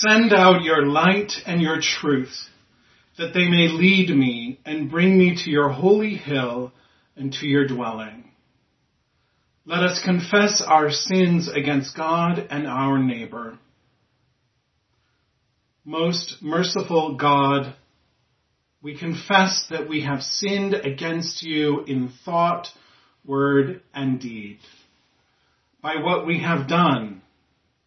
Send out your light and your truth, that they may lead me and bring me to your holy hill and to your dwelling. Let us confess our sins against God and our neighbor. Most merciful God, we confess that we have sinned against you in thought, word, and deed. By what we have done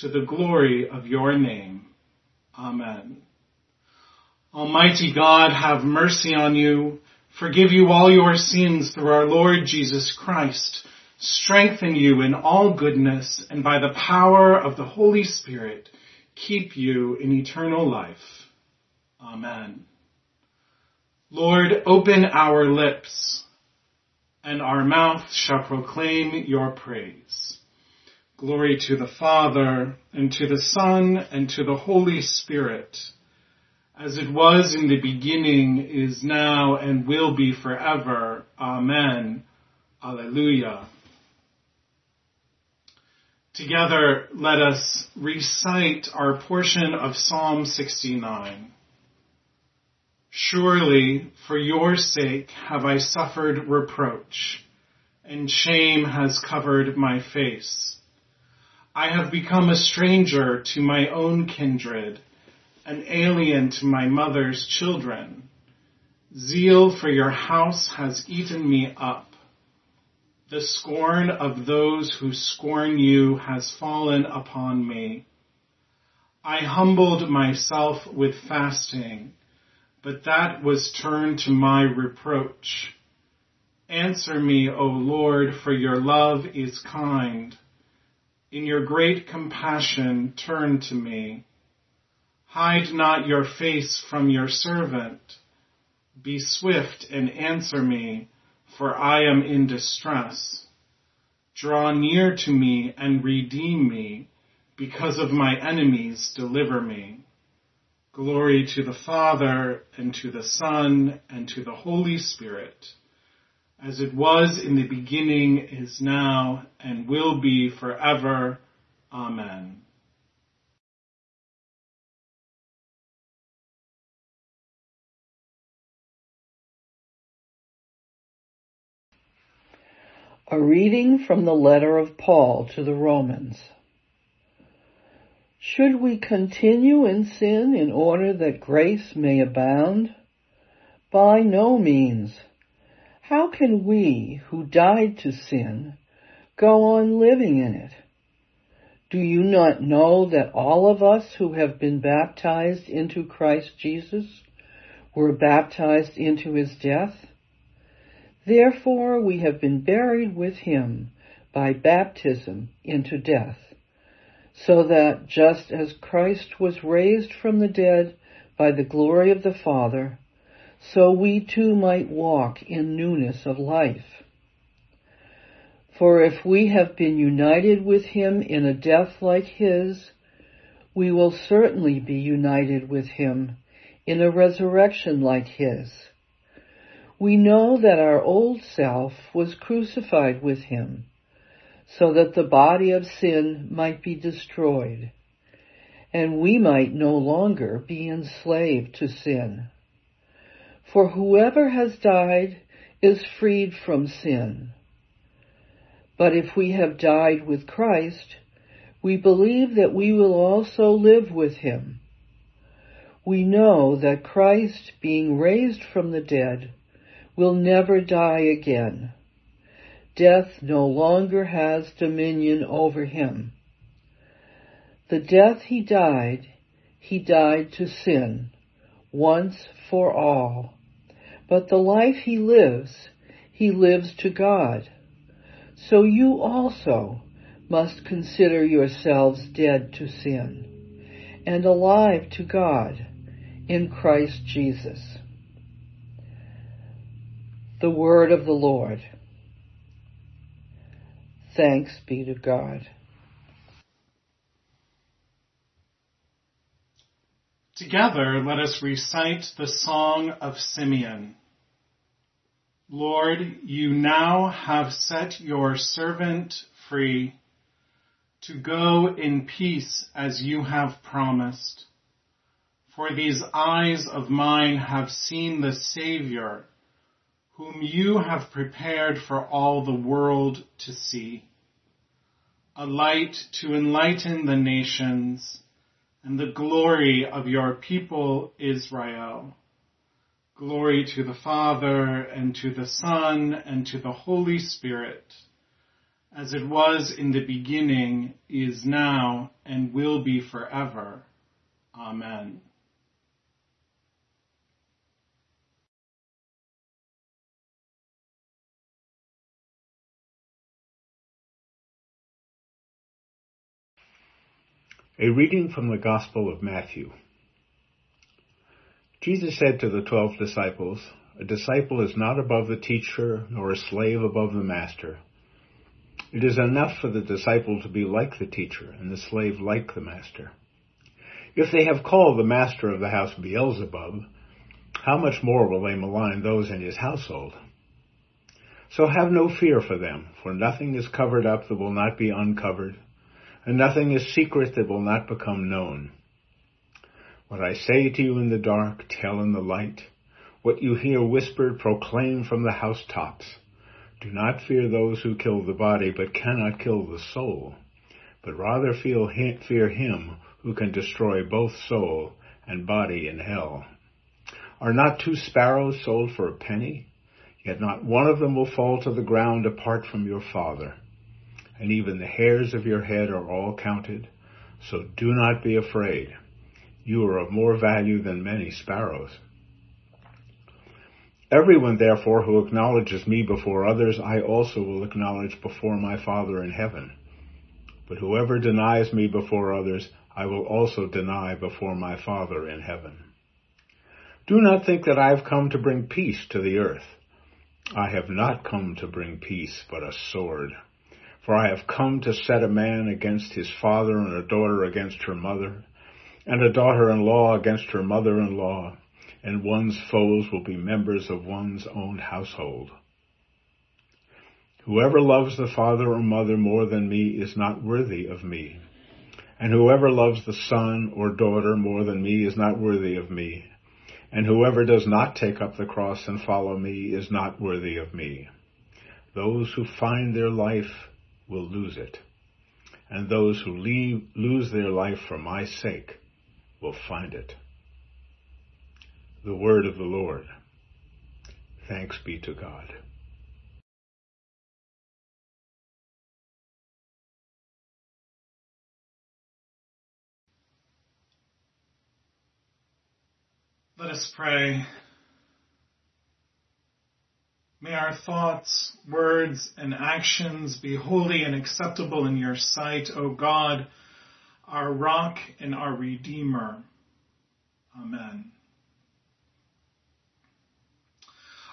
to the glory of your name. Amen. Almighty God, have mercy on you, forgive you all your sins through our Lord Jesus Christ, strengthen you in all goodness, and by the power of the Holy Spirit, keep you in eternal life. Amen. Lord, open our lips, and our mouth shall proclaim your praise. Glory to the Father, and to the Son, and to the Holy Spirit, as it was in the beginning, is now, and will be forever. Amen. Alleluia. Together, let us recite our portion of Psalm 69. Surely, for your sake have I suffered reproach, and shame has covered my face. I have become a stranger to my own kindred, an alien to my mother's children. Zeal for your house has eaten me up. The scorn of those who scorn you has fallen upon me. I humbled myself with fasting, but that was turned to my reproach. Answer me, O Lord, for your love is kind. In your great compassion, turn to me. Hide not your face from your servant. Be swift and answer me, for I am in distress. Draw near to me and redeem me. Because of my enemies, deliver me. Glory to the Father, and to the Son, and to the Holy Spirit as it was in the beginning, is now, and will be forever. Amen. A reading from the letter of Paul to the Romans. Should we continue in sin in order that grace may abound? By no means. How can we, who died to sin, go on living in it? Do you not know that all of us who have been baptized into Christ Jesus were baptized into his death? Therefore we have been buried with him by baptism into death, so that just as Christ was raised from the dead by the glory of the Father, so we too might walk in newness of life. For if we have been united with him in a death like his, we will certainly be united with him in a resurrection like his. We know that our old self was crucified with him, so that the body of sin might be destroyed, and we might no longer be enslaved to sin. For whoever has died is freed from sin. But if we have died with Christ, we believe that we will also live with him. We know that Christ, being raised from the dead, will never die again. Death no longer has dominion over him. The death he died, he died to sin, once for all but the life he lives, he lives to God. So you also must consider yourselves dead to sin and alive to God in Christ Jesus. The word of the Lord. Thanks be to God. Together, let us recite the Song of Simeon. Lord, you now have set your servant free to go in peace as you have promised. For these eyes of mine have seen the Savior, whom you have prepared for all the world to see. A light to enlighten the nations and the glory of your people Israel. Glory to the Father and to the Son and to the Holy Spirit, as it was in the beginning, is now, and will be forever. Amen. A reading from the Gospel of Matthew. Jesus said to the twelve disciples, A disciple is not above the teacher, nor a slave above the master. It is enough for the disciple to be like the teacher, and the slave like the master. If they have called the master of the house Beelzebub, how much more will they malign those in his household? So have no fear for them, for nothing is covered up that will not be uncovered and nothing is secret that will not become known. What I say to you in the dark, tell in the light. What you hear whispered, proclaim from the housetops. Do not fear those who kill the body, but cannot kill the soul, but rather fear him who can destroy both soul and body in hell. Are not two sparrows sold for a penny? Yet not one of them will fall to the ground apart from your Father and even the hairs of your head are all counted. So do not be afraid. You are of more value than many sparrows. Everyone therefore who acknowledges me before others, I also will acknowledge before my Father in heaven. But whoever denies me before others, I will also deny before my Father in heaven. Do not think that I have come to bring peace to the earth. I have not come to bring peace, but a sword. For I have come to set a man against his father, and a daughter against her mother, and a daughter-in-law against her mother-in-law, and one's foes will be members of one's own household. Whoever loves the father or mother more than me is not worthy of me. And whoever loves the son or daughter more than me is not worthy of me. And whoever does not take up the cross and follow me is not worthy of me. Those who find their life will lose it, and those who leave, lose their life for my sake will find it. The word of the Lord. Thanks be to God. Let us pray. May our thoughts, words, and actions be holy and acceptable in your sight, O God, our rock and our redeemer. Amen.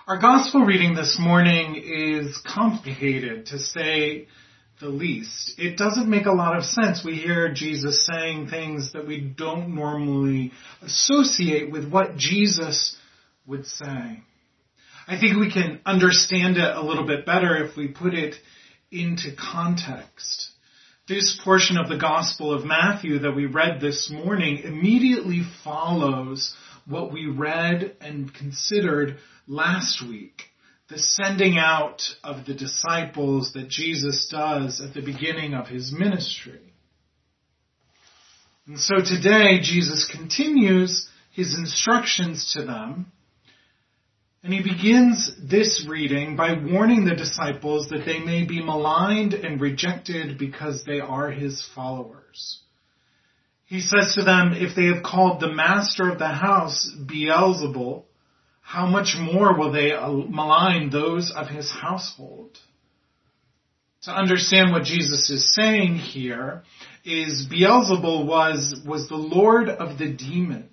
Our gospel reading this morning is complicated to say the least. It doesn't make a lot of sense. We hear Jesus saying things that we don't normally associate with what Jesus would say. I think we can understand it a little bit better if we put it into context. This portion of the Gospel of Matthew that we read this morning immediately follows what we read and considered last week. The sending out of the disciples that Jesus does at the beginning of his ministry. And so today Jesus continues his instructions to them and he begins this reading by warning the disciples that they may be maligned and rejected because they are his followers. He says to them, if they have called the master of the house Beelzebul, how much more will they uh, malign those of his household? To understand what Jesus is saying here is Beelzebul was, was the lord of the demons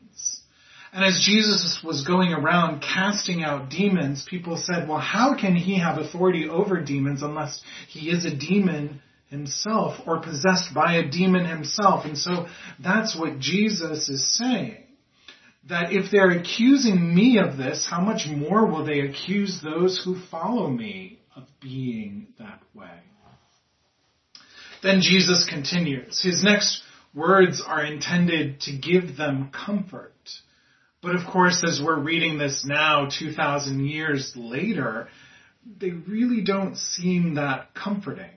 And as Jesus was going around casting out demons, people said, well, how can he have authority over demons unless he is a demon himself or possessed by a demon himself? And so that's what Jesus is saying. That if they're accusing me of this, how much more will they accuse those who follow me of being that way? Then Jesus continues. His next words are intended to give them comfort. But of course, as we're reading this now, 2,000 years later, they really don't seem that comforting.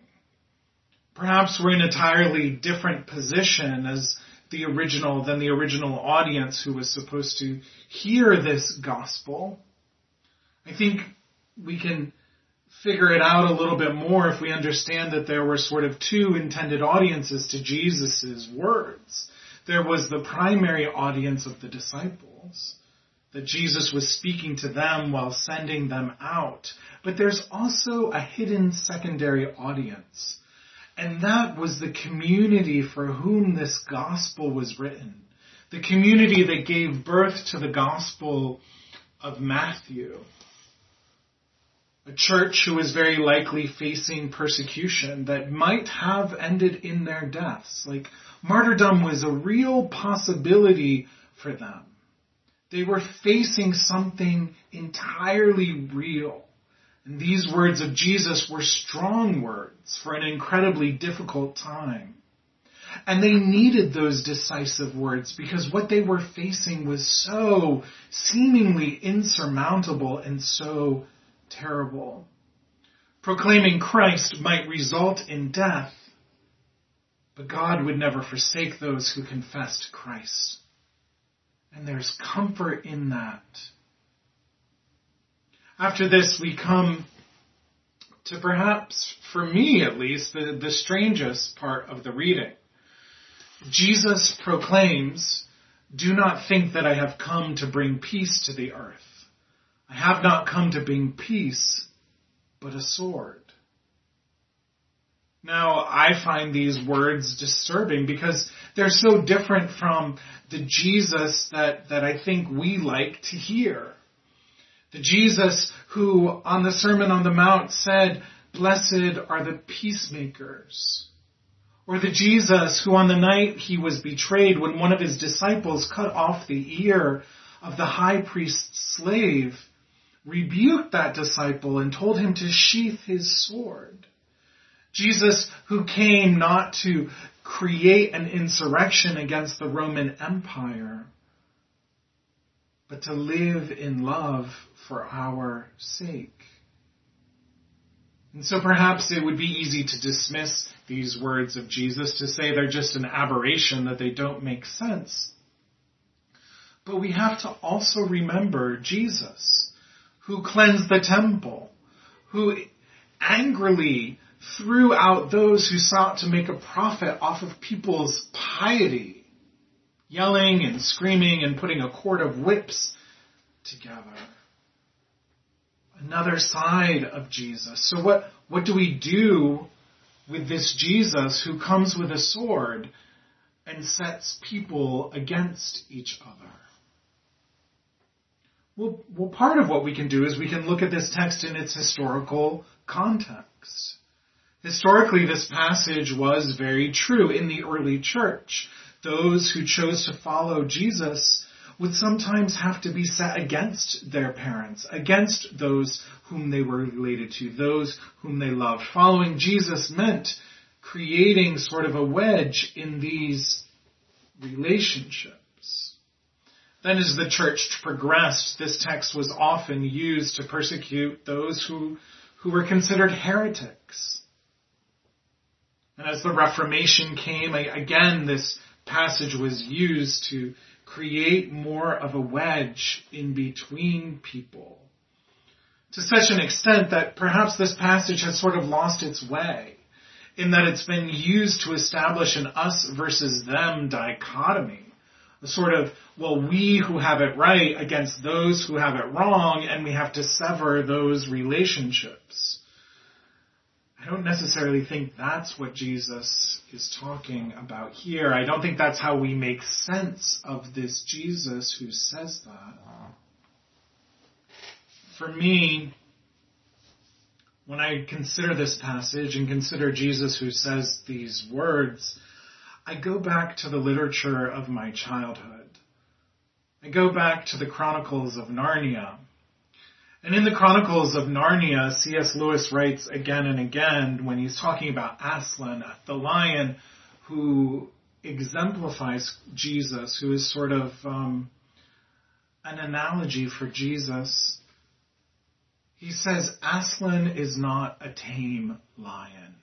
Perhaps we're in an entirely different position as the original than the original audience who was supposed to hear this gospel. I think we can figure it out a little bit more if we understand that there were sort of two intended audiences to Jesus' words. There was the primary audience of the disciples, that Jesus was speaking to them while sending them out. But there's also a hidden secondary audience. And that was the community for whom this gospel was written. The community that gave birth to the gospel of Matthew. A church who was very likely facing persecution that might have ended in their deaths. Like martyrdom was a real possibility for them. They were facing something entirely real. And these words of Jesus were strong words for an incredibly difficult time. And they needed those decisive words because what they were facing was so seemingly insurmountable and so terrible. Proclaiming Christ might result in death, but God would never forsake those who confessed Christ. And there's comfort in that. After this, we come to perhaps, for me at least, the, the strangest part of the reading. Jesus proclaims, Do not think that I have come to bring peace to the earth. I have not come to bring peace, but a sword. Now, I find these words disturbing because they're so different from the Jesus that, that I think we like to hear. The Jesus who on the Sermon on the Mount said, blessed are the peacemakers. Or the Jesus who on the night he was betrayed when one of his disciples cut off the ear of the high priest's slave, rebuked that disciple and told him to sheath his sword. Jesus who came not to create an insurrection against the Roman Empire, but to live in love for our sake. And so perhaps it would be easy to dismiss these words of Jesus to say they're just an aberration, that they don't make sense. But we have to also remember Jesus, who cleansed the temple, who angrily threw out those who sought to make a profit off of people's piety, yelling and screaming and putting a cord of whips together. Another side of Jesus. So what, what do we do with this Jesus who comes with a sword and sets people against each other? Well, well, part of what we can do is we can look at this text in its historical context. Historically, this passage was very true in the early church. Those who chose to follow Jesus would sometimes have to be set against their parents, against those whom they were related to, those whom they loved. Following Jesus meant creating sort of a wedge in these relationships. Then as the church progressed, this text was often used to persecute those who, who were considered heretics. And as the Reformation came, again, this passage was used to create more of a wedge in between people. To such an extent that perhaps this passage has sort of lost its way in that it's been used to establish an us versus them dichotomy. A sort of, well, we who have it right against those who have it wrong, and we have to sever those relationships. I don't necessarily think that's what Jesus is talking about here. I don't think that's how we make sense of this Jesus who says that. For me, when I consider this passage and consider Jesus who says these words, I go back to the literature of my childhood. I go back to the Chronicles of Narnia. And in the Chronicles of Narnia, C.S. Lewis writes again and again when he's talking about Aslan, the lion who exemplifies Jesus, who is sort of um, an analogy for Jesus. He says, Aslan is not a tame lion.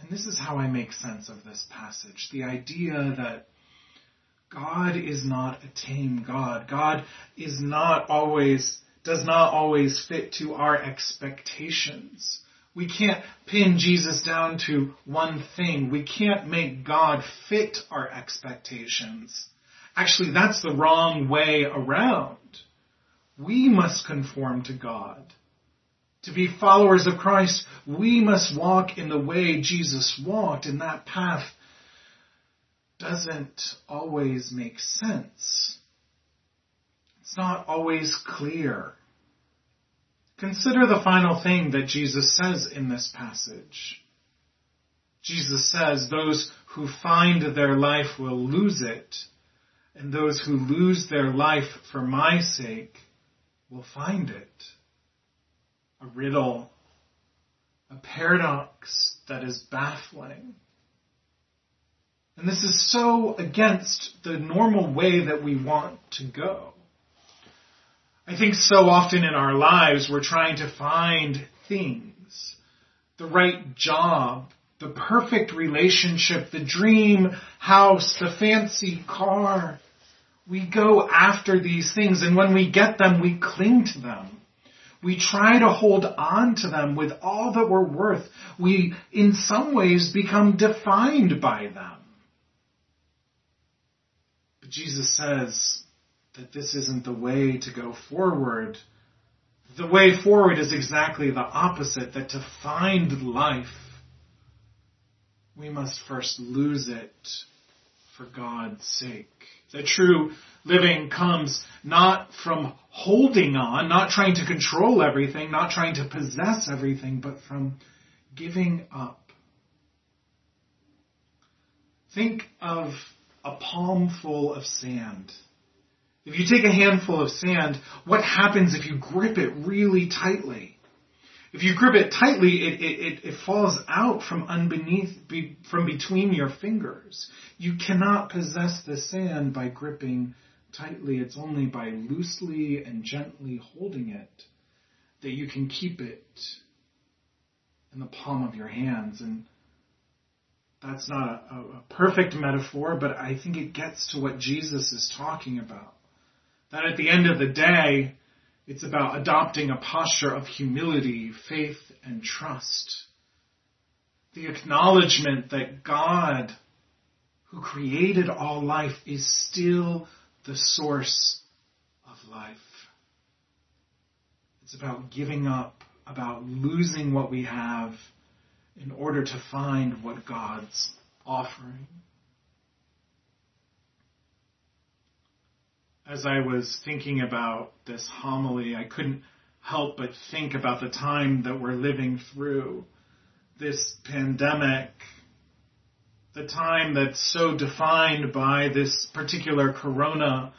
And this is how I make sense of this passage. The idea that God is not a tame God. God is not always, does not always fit to our expectations. We can't pin Jesus down to one thing. We can't make God fit our expectations. Actually, that's the wrong way around. We must conform to God. To be followers of Christ, we must walk in the way Jesus walked, and that path doesn't always make sense. It's not always clear. Consider the final thing that Jesus says in this passage. Jesus says, those who find their life will lose it, and those who lose their life for my sake will find it a riddle, a paradox that is baffling. And this is so against the normal way that we want to go. I think so often in our lives we're trying to find things, the right job, the perfect relationship, the dream house, the fancy car. We go after these things and when we get them, we cling to them. We try to hold on to them with all that we're worth. We, in some ways, become defined by them. But Jesus says that this isn't the way to go forward. The way forward is exactly the opposite, that to find life, we must first lose it for God's sake. The true living comes not from holding on, not trying to control everything, not trying to possess everything, but from giving up. Think of a palm full of sand. If you take a handful of sand, what happens if you grip it really tightly? If you grip it tightly, it, it, it, falls out from underneath, from between your fingers. You cannot possess the sand by gripping tightly. It's only by loosely and gently holding it that you can keep it in the palm of your hands. And that's not a, a perfect metaphor, but I think it gets to what Jesus is talking about. That at the end of the day, it's about adopting a posture of humility, faith, and trust. The acknowledgement that God, who created all life, is still the source of life. It's about giving up, about losing what we have in order to find what God's offering. as I was thinking about this homily, I couldn't help but think about the time that we're living through. This pandemic, the time that's so defined by this particular corona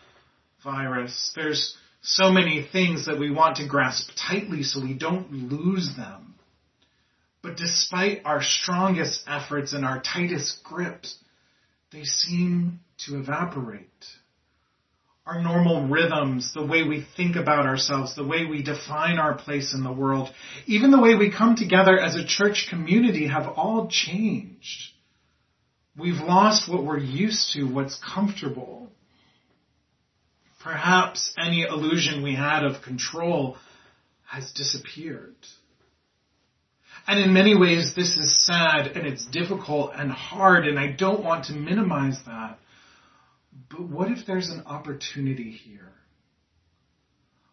virus. There's so many things that we want to grasp tightly so we don't lose them. But despite our strongest efforts and our tightest grips, they seem to evaporate our normal rhythms, the way we think about ourselves, the way we define our place in the world, even the way we come together as a church community have all changed. We've lost what we're used to, what's comfortable. Perhaps any illusion we had of control has disappeared. And in many ways, this is sad and it's difficult and hard, and I don't want to minimize that. But what if there's an opportunity here?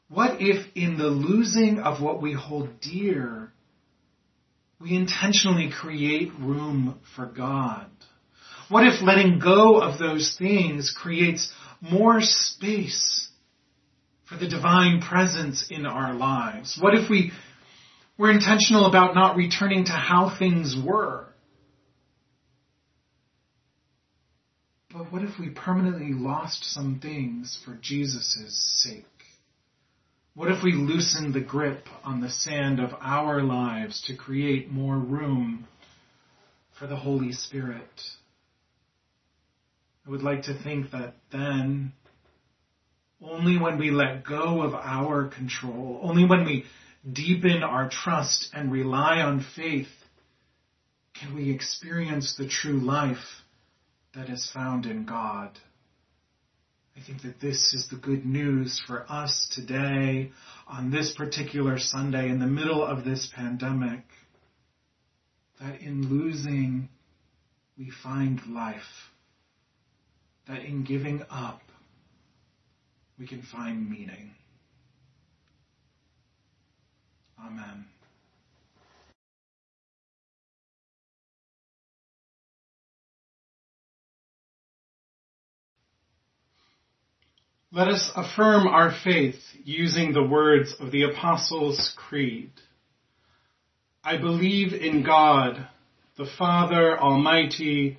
What if in the losing of what we hold dear, we intentionally create room for God? What if letting go of those things creates more space for the divine presence in our lives? What if we were intentional about not returning to how things were? But what if we permanently lost some things for Jesus' sake? What if we loosened the grip on the sand of our lives to create more room for the Holy Spirit? I would like to think that then, only when we let go of our control, only when we deepen our trust and rely on faith, can we experience the true life that is found in God. I think that this is the good news for us today on this particular Sunday in the middle of this pandemic. That in losing, we find life. That in giving up, we can find meaning. Amen. Let us affirm our faith using the words of the Apostles' Creed. I believe in God, the Father Almighty,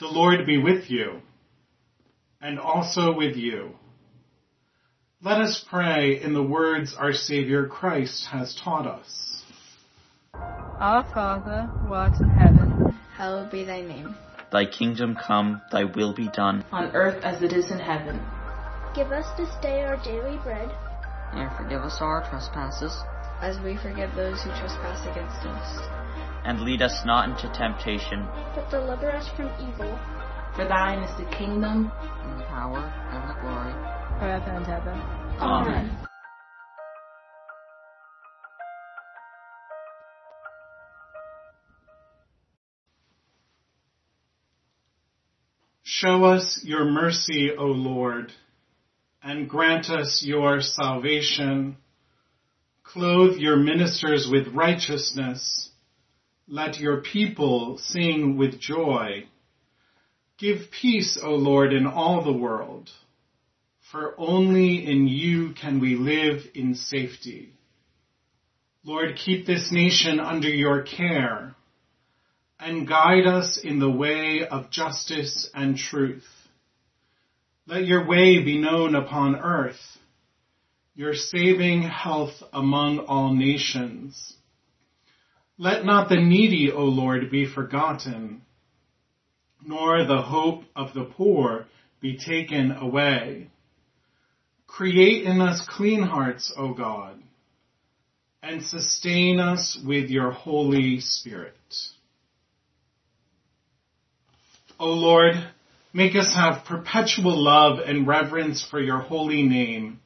The Lord be with you, and also with you. Let us pray in the words our Savior Christ has taught us. Our Father, who art in heaven, hallowed be thy name. Thy kingdom come, thy will be done. On earth as it is in heaven. Give us this day our daily bread. And forgive us our trespasses. As we forgive those who trespass against us. And lead us not into temptation. But deliver us from evil. For thine is the kingdom, and the power, and the glory. Forever and ever. Amen. Amen. Show us your mercy, O Lord, and grant us your salvation. Clothe your ministers with righteousness. Let your people sing with joy. Give peace, O Lord, in all the world, for only in you can we live in safety. Lord, keep this nation under your care and guide us in the way of justice and truth. Let your way be known upon earth, your saving health among all nations. Let not the needy, O Lord, be forgotten, nor the hope of the poor be taken away. Create in us clean hearts, O God, and sustain us with your Holy Spirit. O Lord, make us have perpetual love and reverence for your holy name.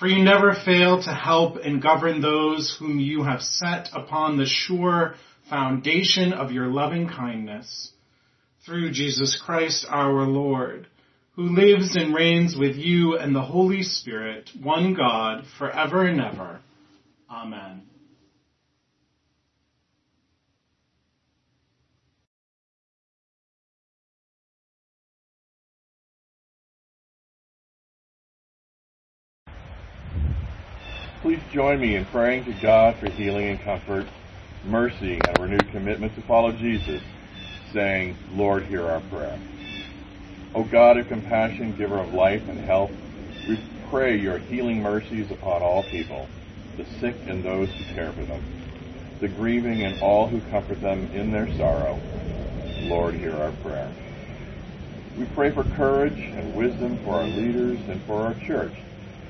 For you never fail to help and govern those whom you have set upon the sure foundation of your loving kindness. Through Jesus Christ our Lord, who lives and reigns with you and the Holy Spirit, one God, forever and ever. Amen. Please join me in praying to God for healing and comfort mercy, and a renewed commitment to follow Jesus, saying, Lord, hear our prayer. O God of compassion, giver of life and health, we pray your healing mercies upon all people, the sick and those who care for them, the grieving and all who comfort them in their sorrow. Lord, hear our prayer. We pray for courage and wisdom for our leaders and for our church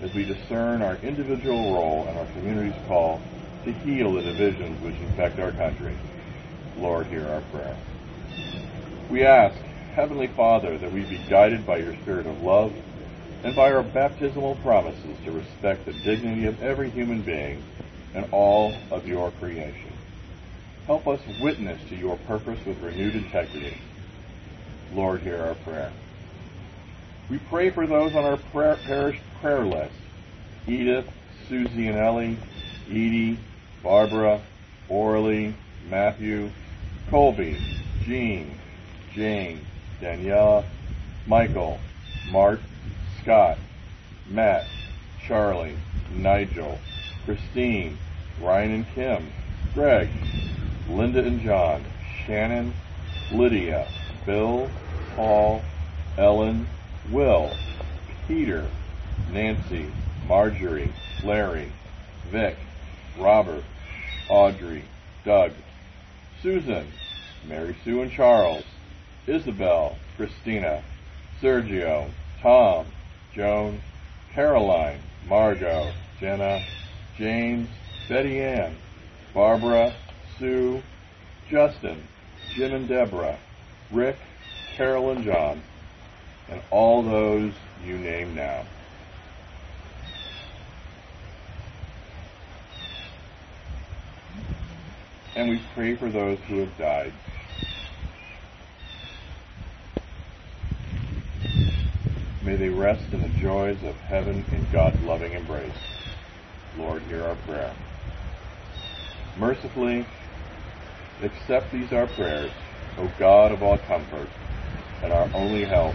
as we discern our individual role and our community's call to heal the divisions which infect our country. Lord, hear our prayer. We ask, Heavenly Father, that we be guided by your spirit of love and by our baptismal promises to respect the dignity of every human being and all of your creation. Help us witness to your purpose with renewed integrity. Lord, hear our prayer. We pray for those on our prayer, parish prayer list. Edith, Susie and Ellie, Edie, Barbara, Orly, Matthew, Colby, Jean, Jane, Daniela, Michael, Mark, Scott, Matt, Charlie, Nigel, Christine, Ryan and Kim, Greg, Linda and John, Shannon, Lydia, Bill, Paul, Ellen, Will, Peter, Nancy, Marjorie, Larry, Vic, Robert, Audrey, Doug, Susan, Mary Sue and Charles, Isabel, Christina, Sergio, Tom, Joan, Caroline, Margot, Jenna, James, Betty Ann, Barbara, Sue, Justin, Jim and Deborah, Rick, Carol and John, and all those you name now. And we pray for those who have died. May they rest in the joys of heaven in God's loving embrace. Lord, hear our prayer. Mercifully, accept these our prayers, O God of all comfort, and our only help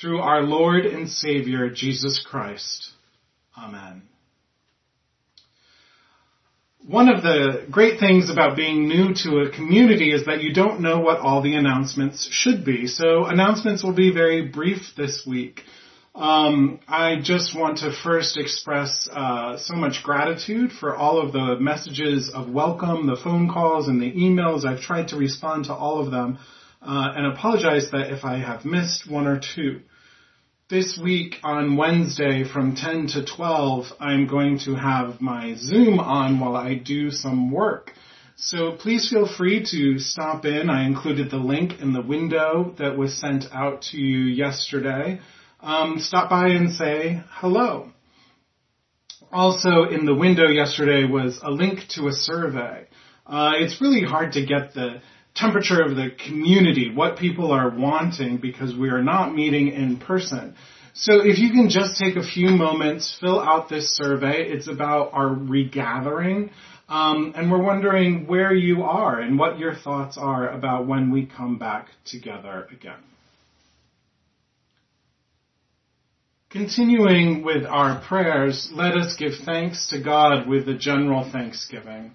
through our Lord and Savior Jesus Christ. Amen. One of the great things about being new to a community is that you don't know what all the announcements should be. So announcements will be very brief this week. Um, I just want to first express uh, so much gratitude for all of the messages of welcome, the phone calls, and the emails. I've tried to respond to all of them, uh, and apologize that if I have missed one or two. This week on Wednesday from 10 to 12, I'm going to have my Zoom on while I do some work. So please feel free to stop in. I included the link in the window that was sent out to you yesterday um, stop by and say hello. Also in the window yesterday was a link to a survey. Uh, it's really hard to get the temperature of the community, what people are wanting because we are not meeting in person. So if you can just take a few moments, fill out this survey. It's about our regathering. Um, and we're wondering where you are and what your thoughts are about when we come back together again. Continuing with our prayers, let us give thanks to God with a general thanksgiving.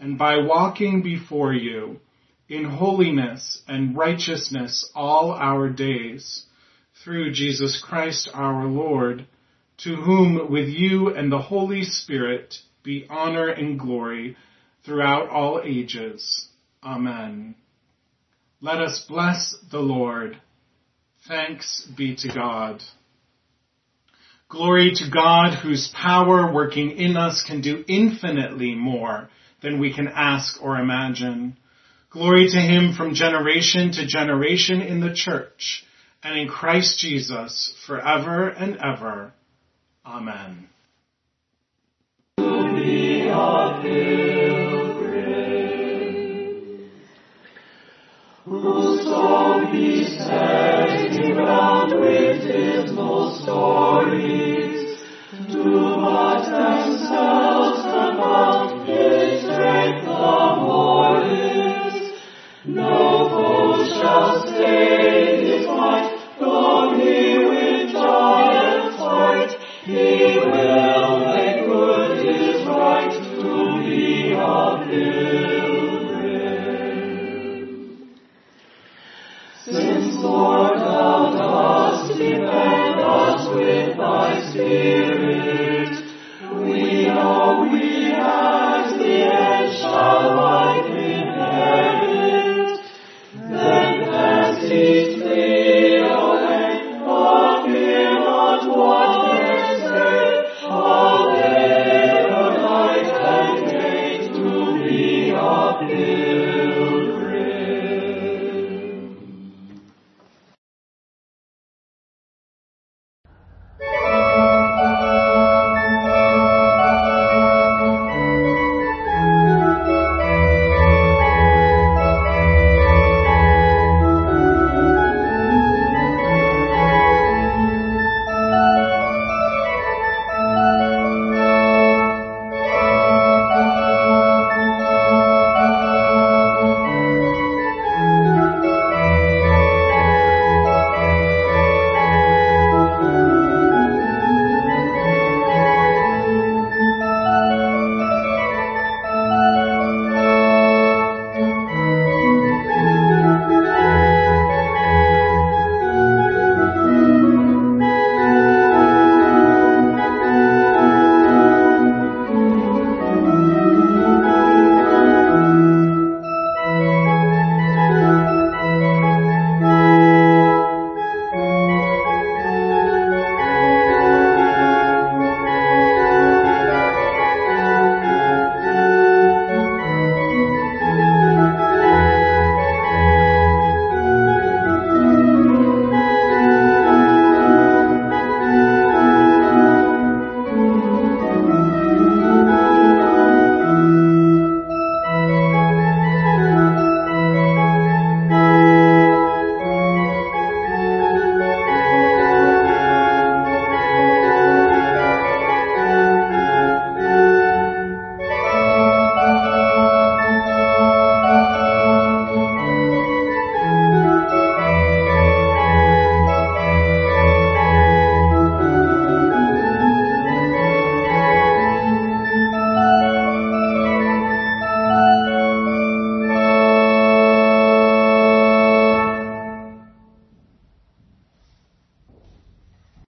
and by walking before you in holiness and righteousness all our days, through Jesus Christ our Lord, to whom with you and the Holy Spirit be honor and glory throughout all ages. Amen. Let us bless the Lord. Thanks be to God. Glory to God whose power working in us can do infinitely more than we can ask or imagine. Glory to him from generation to generation in the church and in Christ Jesus forever and ever. Amen. Whose soul he set around with dismal stories, to but themselves. no foe shall stay.